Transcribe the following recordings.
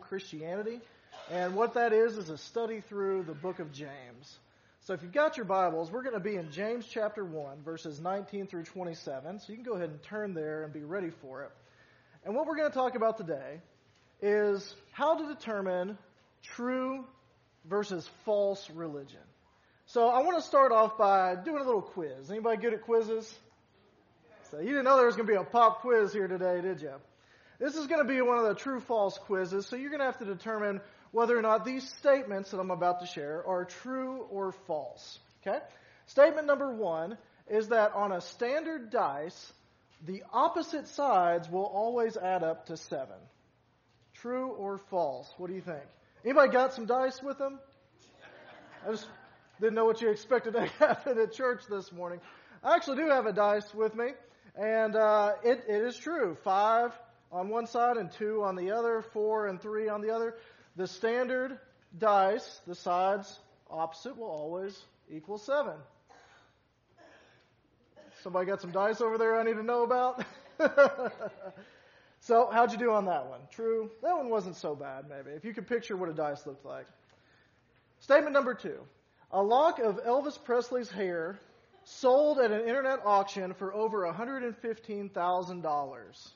Christianity. And what that is, is a study through the book of James. So if you've got your Bibles, we're going to be in James chapter 1, verses 19 through 27. So you can go ahead and turn there and be ready for it. And what we're going to talk about today is how to determine true versus false religion. So I want to start off by doing a little quiz. Anybody good at quizzes? So you didn't know there was going to be a pop quiz here today, did you? This is going to be one of the true false quizzes, so you're going to have to determine whether or not these statements that I'm about to share are true or false. Okay? Statement number one is that on a standard dice, the opposite sides will always add up to seven. True or false? What do you think? Anybody got some dice with them? I just didn't know what you expected to happen at church this morning. I actually do have a dice with me, and uh, it, it is true. Five on one side and two on the other, four and three on the other. The standard dice, the sides opposite, will always equal seven. Somebody got some dice over there I need to know about? so, how'd you do on that one? True? That one wasn't so bad, maybe. If you could picture what a dice looked like. Statement number two. A lock of Elvis Presley's hair sold at an internet auction for over $115,000.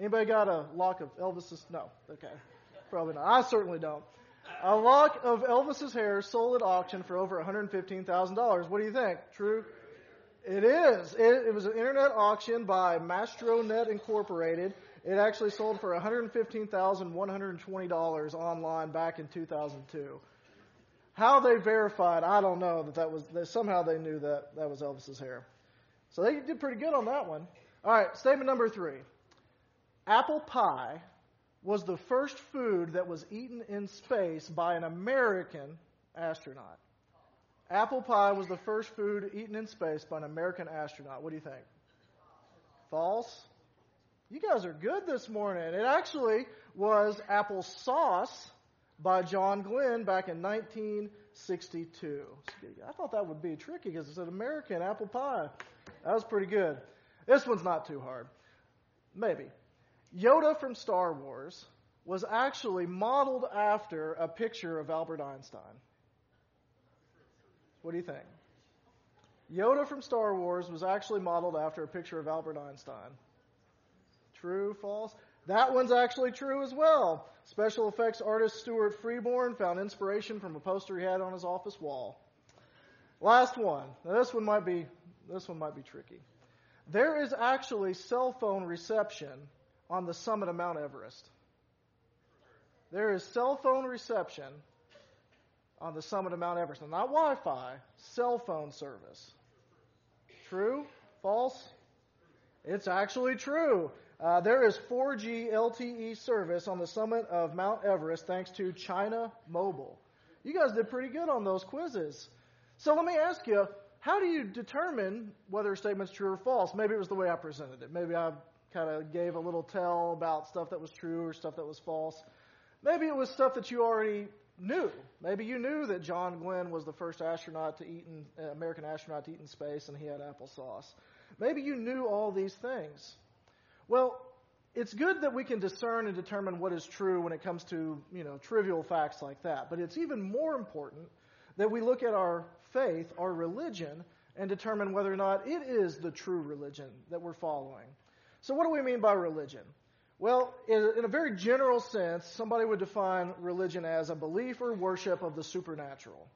Anybody got a lock of Elvis's? No. Okay. Probably not. I certainly don't. A lock of Elvis's hair sold at auction for over $115,000. What do you think? True? It is. It, it was an internet auction by Mastronet Incorporated. It actually sold for $115,120 online back in 2002. How they verified, I don't know that that was. That somehow they knew that that was Elvis's hair. So they did pretty good on that one. All right, statement number three. Apple pie was the first food that was eaten in space by an American astronaut. Apple pie was the first food eaten in space by an American astronaut. What do you think? False? You guys are good this morning. It actually was apple sauce by John Glenn back in 1962. I thought that would be tricky because it's an American apple pie. That was pretty good. This one's not too hard. Maybe. Yoda from Star Wars was actually modeled after a picture of Albert Einstein. What do you think? Yoda from Star Wars was actually modeled after a picture of Albert Einstein. True, false? That one's actually true as well. Special effects artist Stuart Freeborn found inspiration from a poster he had on his office wall. Last one. Now this one might be this one might be tricky. There is actually cell phone reception on the summit of Mount Everest. There is cell phone reception on the summit of Mount Everest. not Wi Fi, cell phone service. True? False? It's actually true. Uh, there is 4G LTE service on the summit of Mount Everest thanks to China Mobile. You guys did pretty good on those quizzes. So let me ask you, how do you determine whether a statement's true or false? Maybe it was the way I presented it. Maybe I kind of gave a little tell about stuff that was true or stuff that was false. Maybe it was stuff that you already knew. Maybe you knew that John Glenn was the first astronaut to eat in, uh, American astronaut to eat in space and he had applesauce. Maybe you knew all these things. Well, it's good that we can discern and determine what is true when it comes to, you know, trivial facts like that. But it's even more important that we look at our faith, our religion, and determine whether or not it is the true religion that we're following. So, what do we mean by religion? Well, in, a very general sense, somebody would define religion as a belief or worship of the supernatural.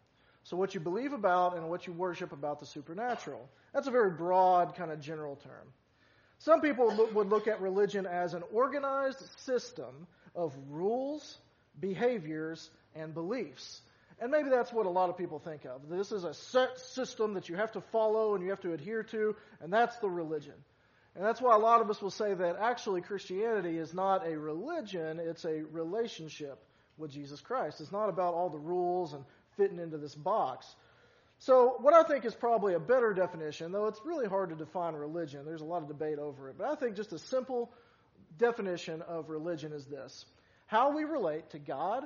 So, what you believe about and what you worship about the supernatural. That's a very broad, kind of general term. Some people would look at religion as an organized system of rules, behaviors, and beliefs. And maybe that's what a lot of people think of. This is a set system that you have to follow and you have to adhere to, and that's the religion. And that's why a lot of us will say that actually Christianity is not a religion, it's a relationship with Jesus Christ. It's not about all the rules and fitting into this box. So, what I think is probably a better definition, though it's really hard to define religion, there's a lot of debate over it, but I think just a simple definition of religion is this how we relate to God,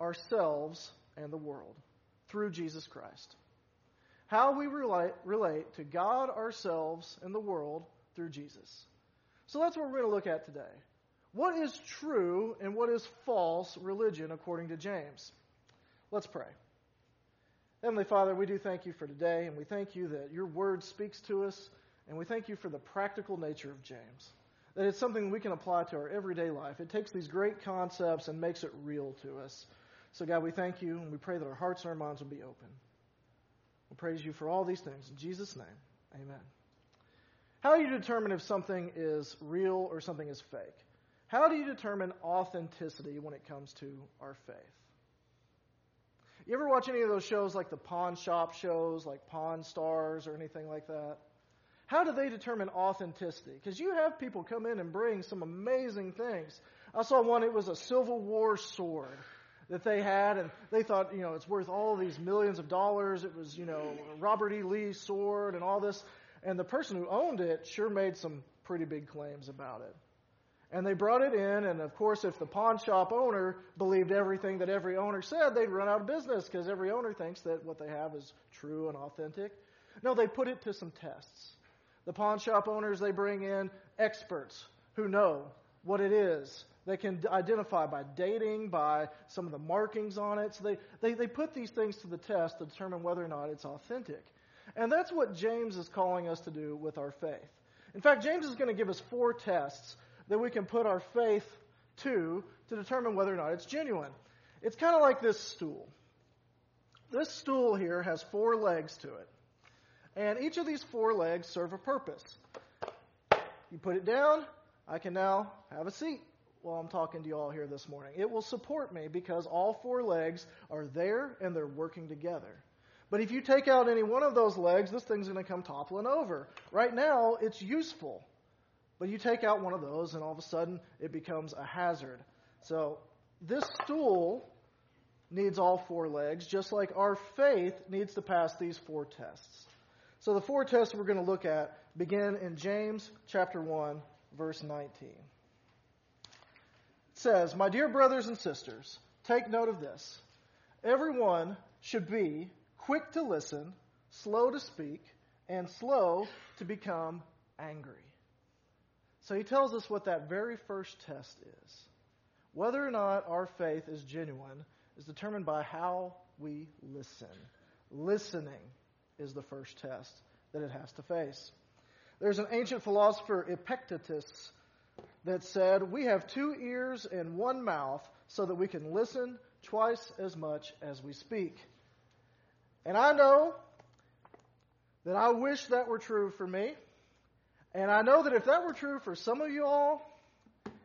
ourselves, and the world through Jesus Christ. How we relate, relate to God, ourselves, and the world through Jesus. So that's what we're going to look at today. What is true and what is false religion according to James? Let's pray. Heavenly Father, we do thank you for today, and we thank you that your word speaks to us, and we thank you for the practical nature of James. That it's something we can apply to our everyday life. It takes these great concepts and makes it real to us. So, God, we thank you, and we pray that our hearts and our minds will be open. We praise you for all these things. In Jesus' name, amen. How do you determine if something is real or something is fake? How do you determine authenticity when it comes to our faith? You ever watch any of those shows like the pawn shop shows, like Pawn Stars or anything like that? How do they determine authenticity? Because you have people come in and bring some amazing things. I saw one, it was a Civil War sword that they had, and they thought, you know, it's worth all these millions of dollars. It was, you know, Robert E. Lee's sword and all this. And the person who owned it sure made some pretty big claims about it. And they brought it in, and of course, if the pawn shop owner believed everything that every owner said, they'd run out of business because every owner thinks that what they have is true and authentic. No, they put it to some tests. The pawn shop owners, they bring in experts who know what it is. They can identify by dating, by some of the markings on it. So they, they, they put these things to the test to determine whether or not it's authentic. And that's what James is calling us to do with our faith. In fact, James is going to give us four tests that we can put our faith to to determine whether or not it's genuine. It's kind of like this stool. This stool here has four legs to it. And each of these four legs serve a purpose. You put it down, I can now have a seat while I'm talking to you all here this morning. It will support me because all four legs are there and they're working together. But if you take out any one of those legs, this thing's going to come toppling over. Right now, it's useful. But you take out one of those, and all of a sudden, it becomes a hazard. So, this stool needs all four legs, just like our faith needs to pass these four tests. So, the four tests we're going to look at begin in James chapter 1, verse 19. It says, My dear brothers and sisters, take note of this. Everyone should be quick to listen, slow to speak, and slow to become angry. So he tells us what that very first test is. Whether or not our faith is genuine is determined by how we listen. Listening is the first test that it has to face. There's an ancient philosopher, Epictetus, that said, We have two ears and one mouth so that we can listen twice as much as we speak. And I know that I wish that were true for me. And I know that if that were true for some of you all,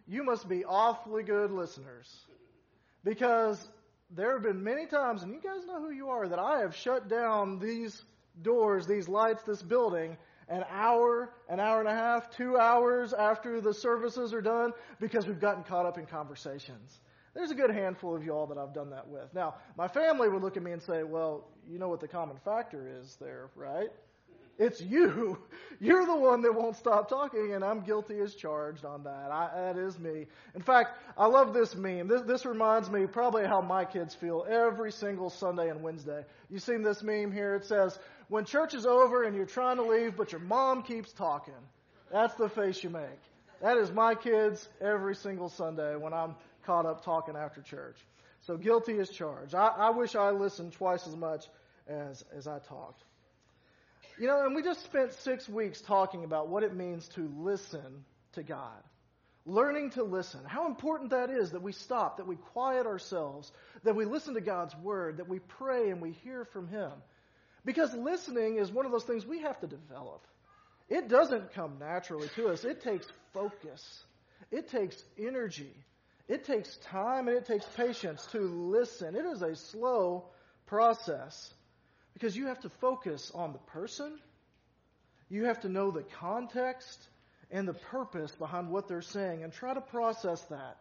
you must be awfully good listeners. Because there have been many times, and you guys know who you are, that I have shut down these doors, these lights, this building, an hour, an hour and a half, two hours after the services are done because we've gotten caught up in conversations. There's a good handful of y'all that I've done that with. Now, my family would look at me and say, well, you know what the common factor is there, right? It's you. You're the one that won't stop talking, and I'm guilty as charged on that. I, that is me. In fact, I love this meme. This, this reminds me probably how my kids feel every single Sunday and Wednesday. You've seen this meme here? It says, when church is over and you're trying to leave, but your mom keeps talking. That's the face you make. That is my kids every single Sunday when I'm caught up talking after church. So guilty as charged. I, I wish I listened twice as much as, as I talked. You know, and we just spent six weeks talking about what it means to listen to God. Learning to listen. How important that is that we stop, that we quiet ourselves, that we listen to God's word, that we pray and we hear from Him. Because listening is one of those things we have to develop. It doesn't come naturally to us. It takes focus. It takes energy. It takes time and it takes patience to listen. It is a slow process because you have to focus on the person, you have to know the context and the purpose behind what they're saying and try to process that.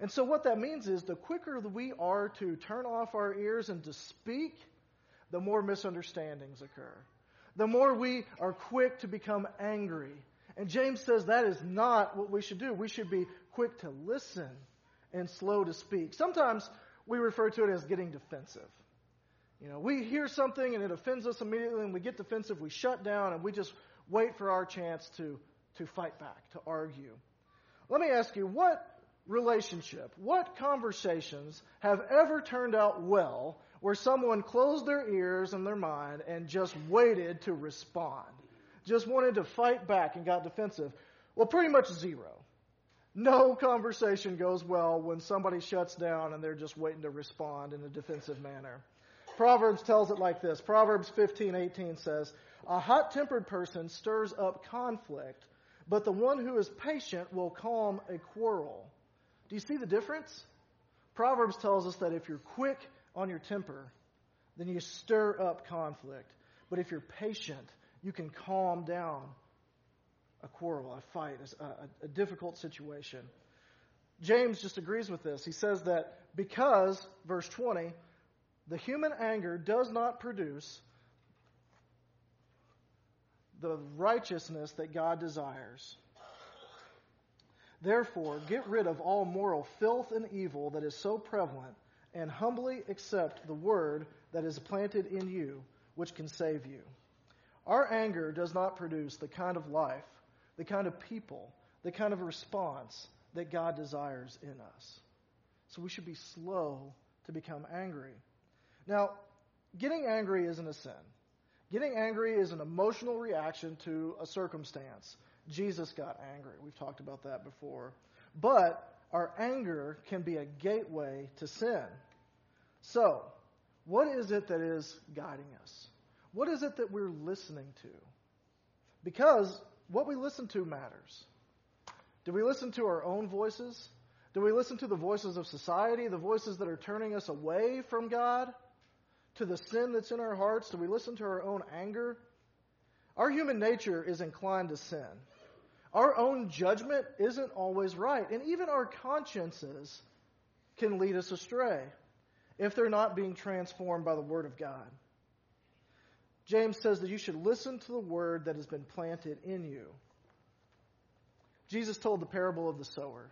And so, what that means is the quicker we are to turn off our ears and to speak, the more misunderstandings occur. The more we are quick to become angry. And James says that is not what we should do. We should be quick to listen and slow to speak. Sometimes we refer to it as getting defensive. You know, we hear something and it offends us immediately and we get defensive, we shut down and we just wait for our chance to, to fight back, to argue. Let me ask you, what relationship, what conversations have ever turned out well where someone closed their ears and their mind and just waited to respond? Just wanted to fight back and got defensive? Well, pretty much zero. No conversation goes well when somebody shuts down and they're just waiting to respond in a defensive manner. Proverbs tells it like this. Proverbs 15:18 says, "A hot-tempered person stirs up conflict, but the one who is patient will calm a quarrel." Do you see the difference? Proverbs tells us that if you're quick on your temper, then you stir up conflict. But if you're patient, you can calm down a quarrel, a fight, a, a, a difficult situation. James just agrees with this. He says that because, verse 20, the human anger does not produce the righteousness that God desires. Therefore, get rid of all moral filth and evil that is so prevalent, and humbly accept the word that is planted in you, which can save you. Our anger does not produce the kind of life, the kind of people, the kind of response that God desires in us. So we should be slow to become angry. Now, getting angry isn't a sin. Getting angry is an emotional reaction to a circumstance. Jesus got angry. We've talked about that before. But our anger can be a gateway to sin. So, what is it that is guiding us? What is it that we're listening to? Because what we listen to matters. Do we listen to our own voices? Do we listen to the voices of society, the voices that are turning us away from God? To the sin that's in our hearts? Do we listen to our own anger? Our human nature is inclined to sin. Our own judgment isn't always right. And even our consciences can lead us astray if they're not being transformed by the Word of God. James says that you should listen to the Word that has been planted in you. Jesus told the parable of the sower.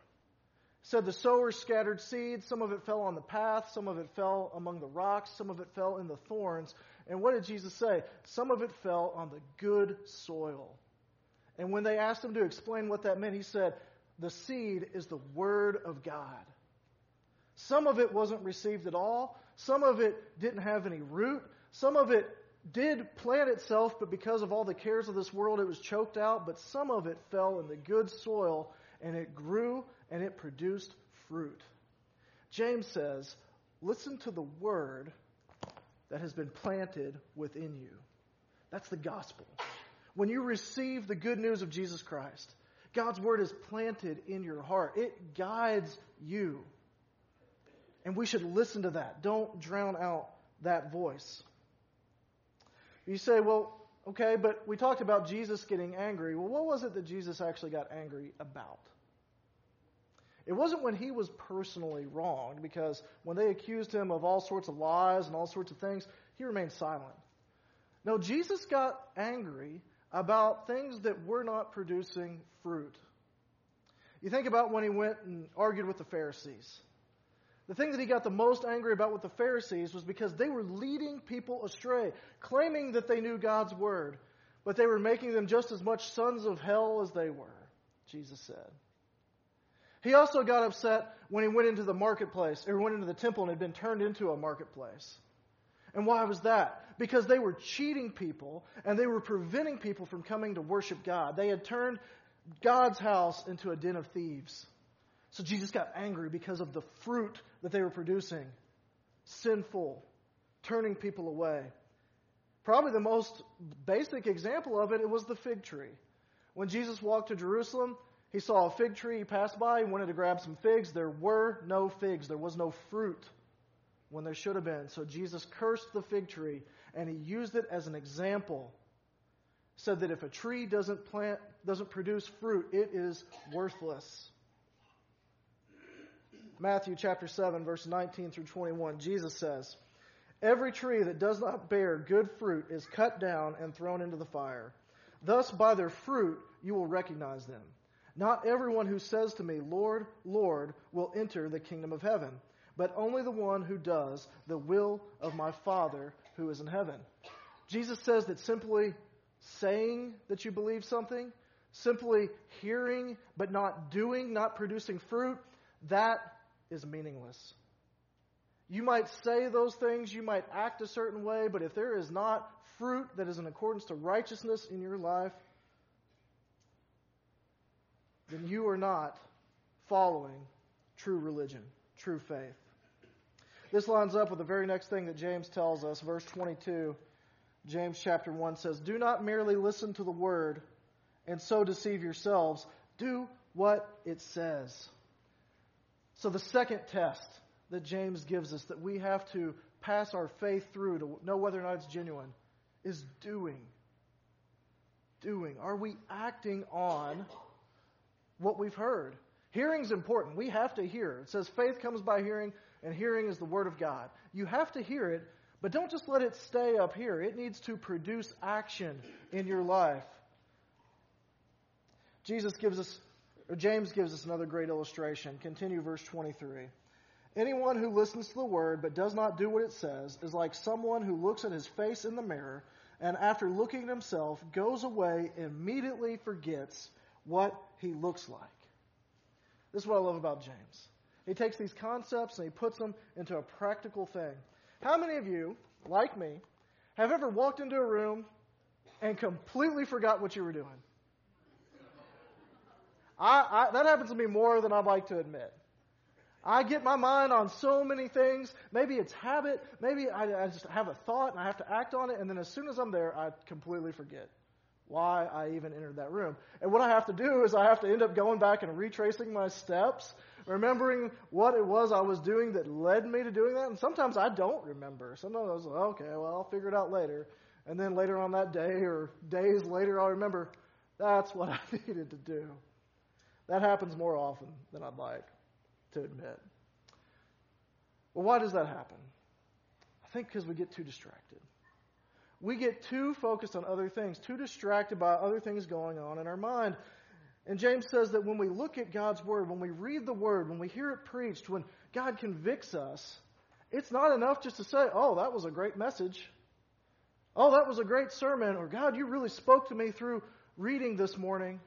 Said the sower scattered seed. Some of it fell on the path. Some of it fell among the rocks. Some of it fell in the thorns. And what did Jesus say? Some of it fell on the good soil. And when they asked him to explain what that meant, he said, The seed is the Word of God. Some of it wasn't received at all. Some of it didn't have any root. Some of it did plant itself, but because of all the cares of this world, it was choked out. But some of it fell in the good soil, and it grew and it produced fruit. James says, Listen to the Word that has been planted within you. That's the gospel. When you receive the good news of Jesus Christ, God's word is planted in your heart. It guides you. And we should listen to that. Don't drown out that voice. You say, well, okay, but we talked about Jesus getting angry. Well, what was it that Jesus actually got angry about? It wasn't when he was personally wronged, because when they accused him of all sorts of lies and all sorts of things, he remained silent. No, Jesus got angry about things that were not producing fruit. You think about when he went and argued with the Pharisees. The thing that he got the most angry about with the Pharisees was because they were leading people astray, claiming that they knew God's word, but they were making them just as much sons of hell as they were, Jesus said. He also got upset when he went into the marketplace, or went into the temple and had been turned into a marketplace. And why was that? Because they were cheating people and they were preventing people from coming to worship God. They had turned God's house into a den of thieves. So Jesus got angry because of the fruit that they were producing sinful, turning people away. Probably the most basic example of it, it was the fig tree. When Jesus walked to Jerusalem, he saw a fig tree, he passed by, he wanted to grab some figs. There were no figs, there was no fruit when there should have been. So Jesus cursed the fig tree and he used it as an example. Said that if a tree doesn't plant, doesn't produce fruit, it is worthless. Matthew chapter 7, verse 19 through 21, Jesus says, Every tree that does not bear good fruit is cut down and thrown into the fire. Thus, by their fruit, you will recognize them. Not everyone who says to me, Lord, Lord, will enter the kingdom of heaven but only the one who does the will of my Father who is in heaven. Jesus says that simply saying that you believe something, simply hearing but not doing, not producing fruit, that is meaningless. You might say those things, you might act a certain way, but if there is not fruit that is in accordance to righteousness in your life, then you are not following true religion, true faith. This lines up with the very next thing that James tells us, verse 22. James chapter 1 says, Do not merely listen to the word and so deceive yourselves. Do what it says. So, the second test that James gives us that we have to pass our faith through to know whether or not it's genuine is doing. Doing. Are we acting on what we've heard? Hearing's important. We have to hear. It says faith comes by hearing, and hearing is the Word of God. You have to hear it, but don't just let it stay up here. It needs to produce action in your life. Jesus gives us, James gives us another great illustration. Continue verse 23. Anyone who listens to the word but does not do what it says is like someone who looks at his face in the mirror and after looking at himself goes away immediately forgets what he looks like. This is what I love about James. He takes these concepts and he puts them into a practical thing. How many of you, like me, have ever walked into a room and completely forgot what you were doing? I, I, that happens to me more than I'd like to admit. I get my mind on so many things. Maybe it's habit. Maybe I, I, just have a thought and I have to act on it. And then as soon as I'm there, I completely forget why I even entered that room. And what I have to do is I have to end up going back and retracing my steps, remembering what it was I was doing that led me to doing that. And sometimes I don't remember. Sometimes I was like, okay, well, I'll figure it out later. And then later on that day or days later, I'll remember that's what I needed to do. That happens more often than I'd like to admit. Well, why does that happen? I think because we get too distracted. We get too focused on other things, too distracted by other things going on in our mind. And James says that when we look at God's Word, when we read the Word, when we hear it preached, when God convicts us, it's not enough just to say, oh, that was a great message. Oh, that was a great sermon. Or, God, you really spoke to me through reading this morning.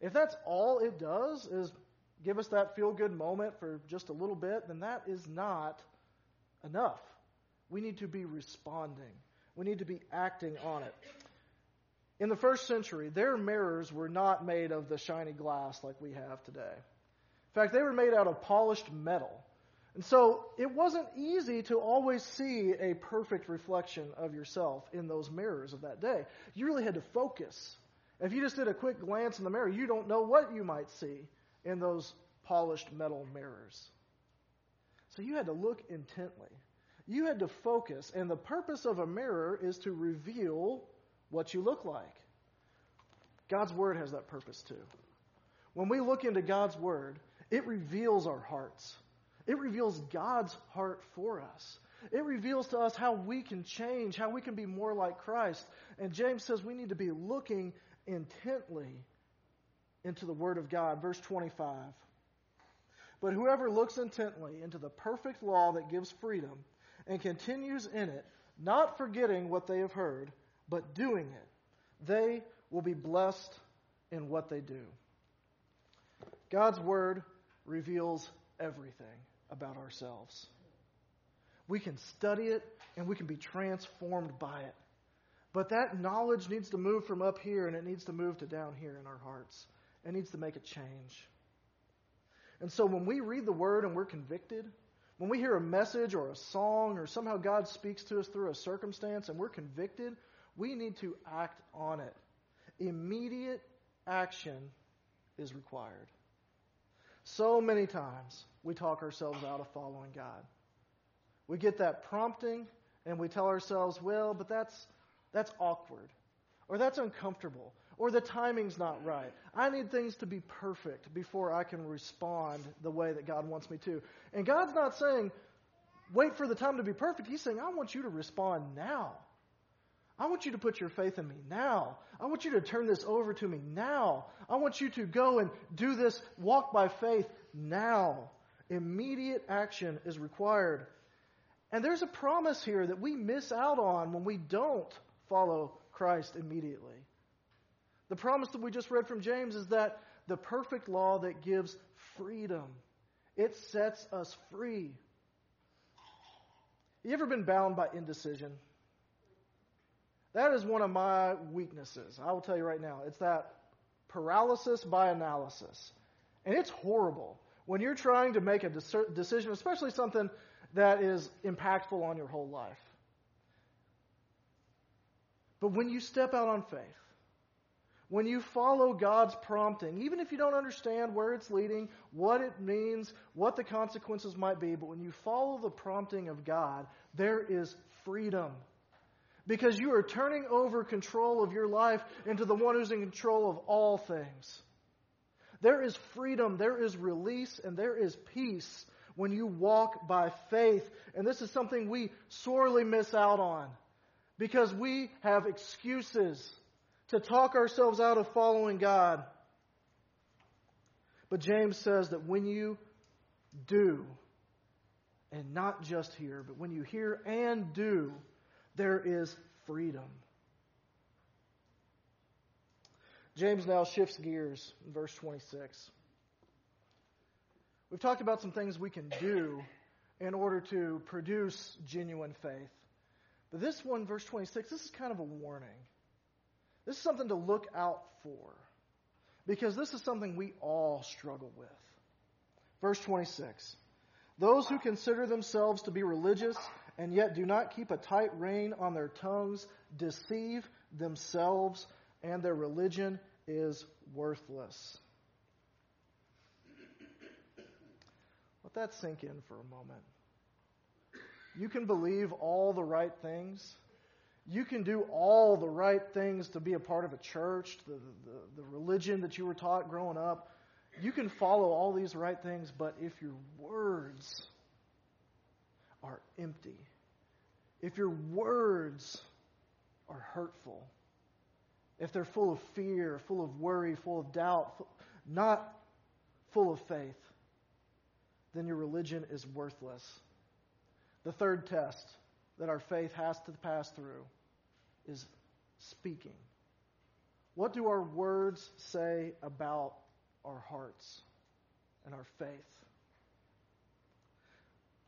If that's all it does is give us that feel good moment for just a little bit, then that is not enough. We need to be responding, we need to be acting on it. In the first century, their mirrors were not made of the shiny glass like we have today. In fact, they were made out of polished metal. And so it wasn't easy to always see a perfect reflection of yourself in those mirrors of that day. You really had to focus. If you just did a quick glance in the mirror, you don't know what you might see in those polished metal mirrors. So you had to look intently. You had to focus, and the purpose of a mirror is to reveal what you look like. God's Word has that purpose too. When we look into God's Word, it reveals our hearts. It reveals God's heart for us. It reveals to us how we can change, how we can be more like Christ. And James says we need to be looking intently into the Word of God. Verse 25. But whoever looks intently into the perfect law that gives freedom and continues in it, not forgetting what they have heard, but doing it, they will be blessed in what they do. God's Word reveals everything about ourselves. We can study it and we can be transformed by it. But that knowledge needs to move from up here and it needs to move to down here in our hearts. It needs to make a change. And so when we read the Word and we're convicted, when we hear a message or a song or somehow God speaks to us through a circumstance and we're convicted, we need to act on it. Immediate action is required. So many times we talk ourselves out of following God. We get that prompting and we tell ourselves, well, but that's, that's awkward or that's uncomfortable or the timing's not right. I need things to be perfect before I can respond the way that God wants me to. And God's not saying, wait for the time to be perfect. He's saying, I want you to respond now. I want you to put your faith in me now. I want you to turn this over to me now. I want you to go and do this, walk by faith now. Immediate action is required. And there's a promise here that we miss out on when we don't follow Christ immediately. The promise that we just read from James is that the perfect law that gives freedom It sets us free. You ever been bound by indecision? That is one of my weaknesses. I will tell you right now. It's that paralysis by analysis. And it's horrible when you're trying to make a decision, especially something that is impactful on your whole life. But when you step out on faith, when you follow God's prompting, even if you don't understand where it's leading, what it means, what the consequences might be, but when you follow the prompting of God, there is freedom. Because you are turning over control of your life into the one who's in control of all things. There is freedom, there is release, and there is peace when you walk by faith. And this is something we sorely miss out on because we have excuses to talk ourselves out of following God. But James says that when you do, and not just hear, but when you hear and do, there is freedom. James now shifts gears in verse 26. We've talked about some things we can do in order to produce genuine faith. But this one, verse 26, this is kind of a warning. This is something to look out for because this is something we all struggle with. Verse 26 Those who consider themselves to be religious and yet do not keep a tight rein on their tongues deceive themselves, and their religion is worthless. Let that sink in for a moment. You can believe all the right things. You can do all the right things to be a part of a church, the, the, the religion that you were taught growing up. You can follow all these right things, but if your words are empty, if your words are hurtful, if they're full of fear, full of worry, full of doubt, not full of faith, then your religion is worthless. The third test that our faith has to pass through is speaking. What do our words say about our hearts and our faith?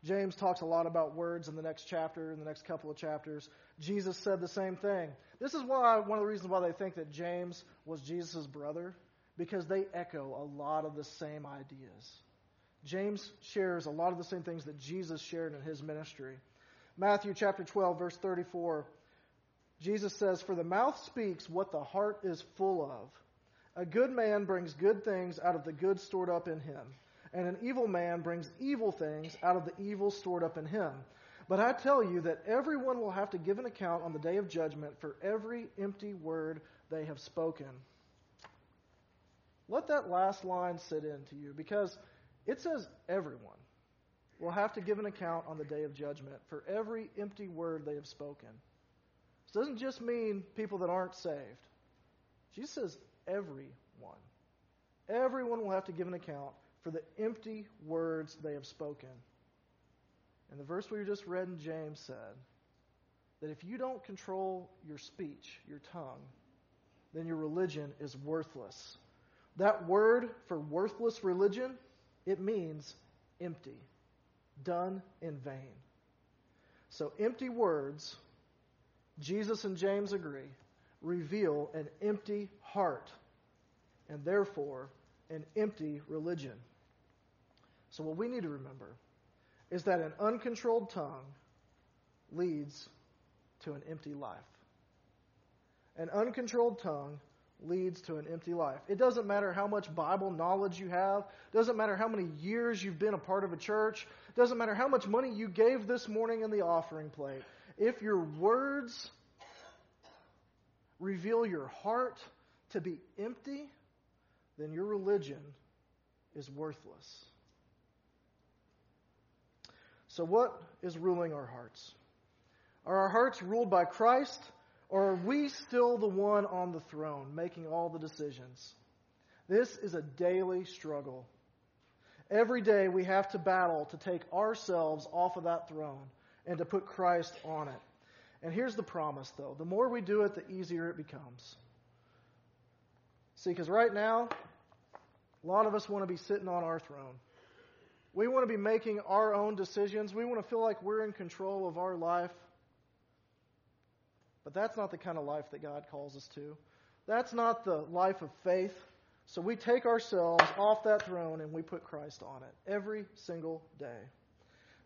James talks a lot about words in the next chapter, in the next couple of chapters. Jesus said the same thing. This is why one of the reasons why they think that James was Jesus' brother, because they echo a lot of the same ideas. James shares a lot of the same things that Jesus shared in his ministry. Matthew chapter 12, verse 34, Jesus says, For the mouth speaks what the heart is full of. A good man brings good things out of the good stored up in him, and an evil man brings evil things out of the evil stored up in him. But I tell you that everyone will have to give an account on the day of judgment for every empty word they have spoken. Let that last line sit into you because it says everyone will have to give an account on the day of judgment for every empty word they have spoken. This doesn't just mean people that aren't saved. Jesus says everyone. Everyone will have to give an account for the empty words they have spoken. And the verse we just read in James said that if you don't control your speech, your tongue, then your religion is worthless. That word for worthless religion it means empty, done in vain. So, empty words, Jesus and James agree, reveal an empty heart and therefore an empty religion. So, what we need to remember is that an uncontrolled tongue leads to an empty life. An uncontrolled tongue leads to an empty life. It doesn't matter how much Bible knowledge you have, doesn't matter how many years you've been a part of a church, doesn't matter how much money you gave this morning in the offering plate. If your words reveal your heart to be empty, then your religion is worthless. So, what is ruling our hearts? Are our hearts ruled by Christ? Or are we still the one on the throne making all the decisions? This is a daily struggle. Every day we have to battle to take ourselves off of that throne and to put Christ on it. And here's the promise, though the more we do it, the easier it becomes. See, because right now, a lot of us want to be sitting on our throne. We want to be making our own decisions. We want to feel like we're in control of our life. But that's not the kind of life that God calls us to. That's not the life of faith. So we take ourselves off that throne and we put Christ on it every single day.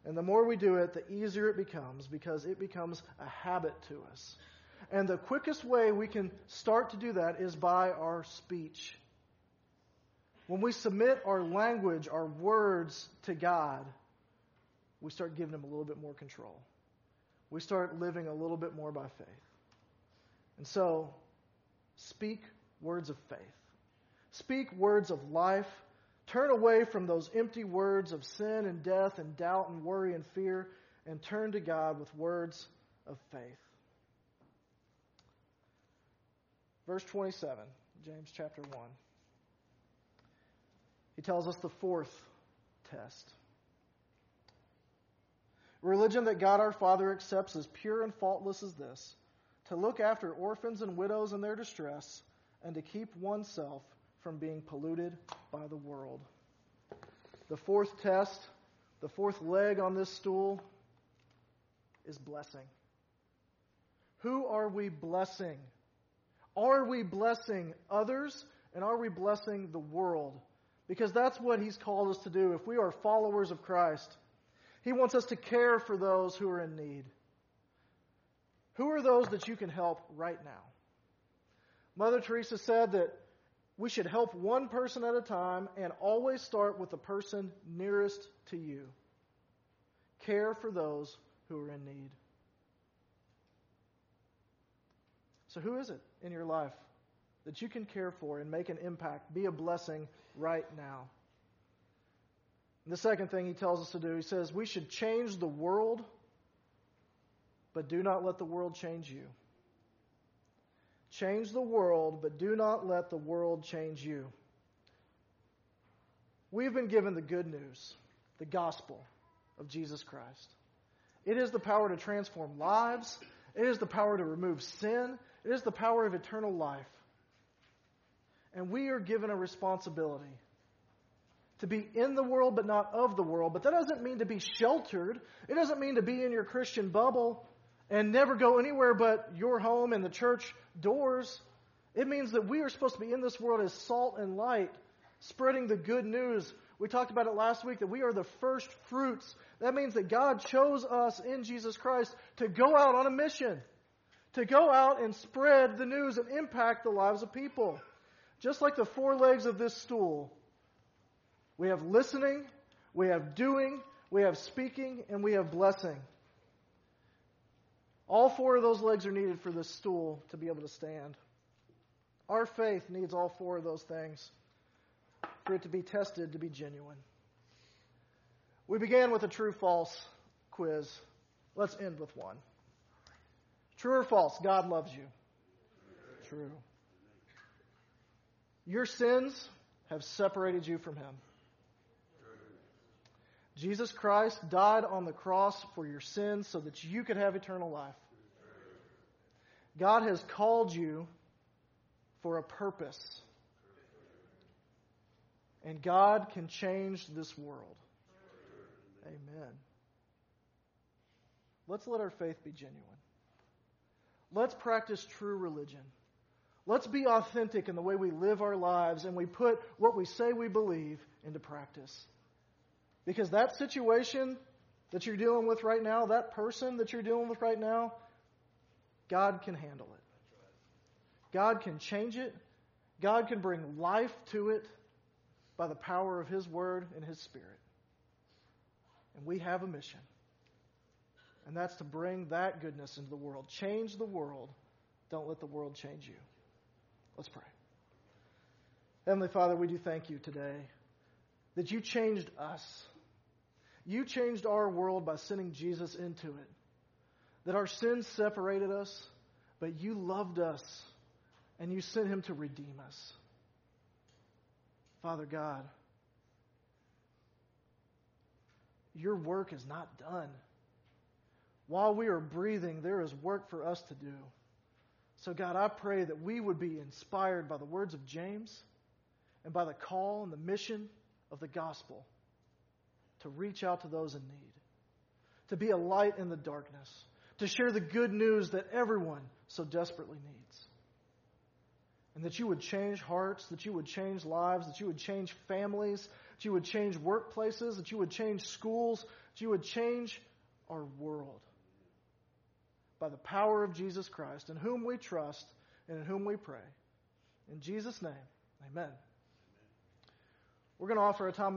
And the more we do it, the easier it becomes because it becomes a habit to us. And the quickest way we can start to do that is by our speech. When we submit our language, our words to God, we start giving Him a little bit more control. We start living a little bit more by faith. And so, speak words of faith. Speak words of life. Turn away from those empty words of sin and death and doubt and worry and fear and turn to God with words of faith. Verse 27, James chapter 1. He tells us the fourth test. Religion that God our Father accepts as pure and faultless as this to look after orphans and widows in their distress and to keep oneself from being polluted by the world. The fourth test, the fourth leg on this stool, is blessing. Who are we blessing? Are we blessing others and are we blessing the world? Because that's what He's called us to do if we are followers of Christ. He wants us to care for those who are in need. Who are those that you can help right now? Mother Teresa said that we should help one person at a time and always start with the person nearest to you. Care for those who are in need. So, who is it in your life that you can care for and make an impact, be a blessing right now? And the second thing he tells us to do, he says we should change the world, but do not let the world change you. Change the world, but do not let the world change you. We've been given the good news, the gospel of Jesus Christ. It is the power to transform lives, it is the power to remove sin, it is the power of eternal life. And we are given a responsibility to be in the world but not of the world. But that doesn't mean to be sheltered. It doesn't mean to be in your Christian bubble and never go anywhere but your home and the church doors. It means that we are supposed to be in this world as salt and light, spreading the good news. We talked about it last week that we are the first fruits. That means that God chose us in Jesus Christ to go out on a mission, to go out and spread the news and impact the lives of people. Just like the four legs of this stool, we have listening, we have doing, we have speaking, and we have blessing. All four of those legs are needed for this stool to be able to stand. Our faith needs all four of those things for it to be tested to be genuine. We began with a true false quiz. Let's end with one. True or false? God loves you. True. Your sins have separated you from Him. Jesus Christ died on the cross for your sins so that you could have eternal life. God has called you for a purpose. And God can change this world. Amen. Let's let our faith be genuine. Let's practice true religion. Let's be authentic in the way we live our lives and we put what we say we believe into practice. Because that situation that you're dealing with right now, that person that you're dealing with right now, God can handle it. God can change it. God can bring life to it by the power of His Word and His Spirit. And we have a mission. And that's to bring that goodness into the world. Change the world. Don't let the world change you. Let's pray. Heavenly Father, we do thank you today that you changed us. You changed our world by sending Jesus into it. That our sins separated us, but you loved us and you sent him to redeem us. Father God, your work is not done. While we are breathing, there is work for us to do. So, God, I pray that we would be inspired by the words of James and by the call and the mission of the gospel to reach out to those in need, to be a light in the darkness, to share the good news that everyone so desperately needs. And that you would change hearts, that you would change lives, that you would change families, that you would change workplaces, that you would change schools, that you would change our world by the power of Jesus Christ, in whom we trust and in whom we pray. In Jesus' name, amen. We're going to offer a time.